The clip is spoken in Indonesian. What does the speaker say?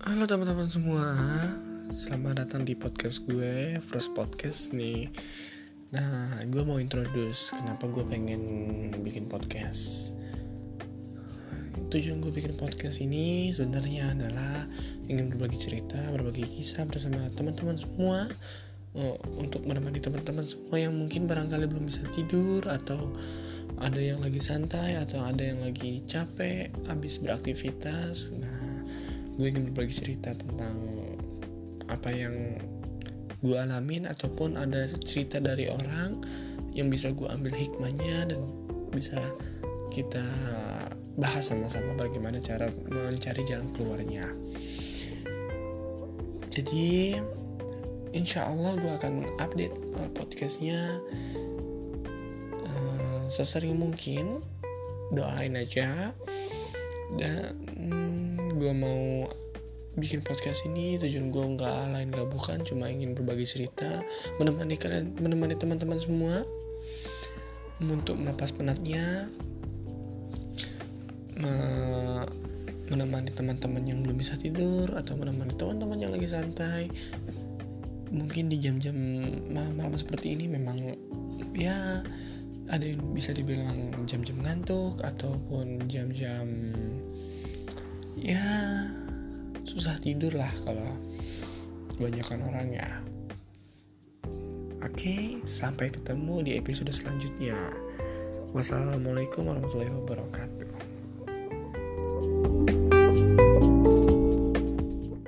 Halo teman-teman semua, selamat datang di podcast gue, First Podcast nih. Nah, gue mau introduce kenapa gue pengen bikin podcast. Tujuan gue bikin podcast ini sebenarnya adalah ingin berbagi cerita, berbagi kisah bersama teman-teman semua oh, untuk menemani teman-teman semua yang mungkin barangkali belum bisa tidur atau ada yang lagi santai atau ada yang lagi capek habis beraktivitas. Nah, gue ingin berbagi cerita tentang apa yang gue alamin ataupun ada cerita dari orang yang bisa gue ambil hikmahnya dan bisa kita bahas sama-sama bagaimana cara mencari jalan keluarnya. Jadi insya Allah gue akan update uh, podcastnya uh, sesering mungkin. Doain aja dan gue mau bikin podcast ini tujuan gue nggak lain nggak bukan cuma ingin berbagi cerita menemani kalian menemani teman-teman semua untuk melepas penatnya menemani teman-teman yang belum bisa tidur atau menemani teman-teman yang lagi santai. Mungkin di jam-jam malam-malam seperti ini memang ya ada yang bisa dibilang jam-jam ngantuk ataupun jam-jam ya susah tidur lah kalau kebanyakan orang ya. Oke sampai ketemu di episode selanjutnya. Wassalamualaikum warahmatullahi wabarakatuh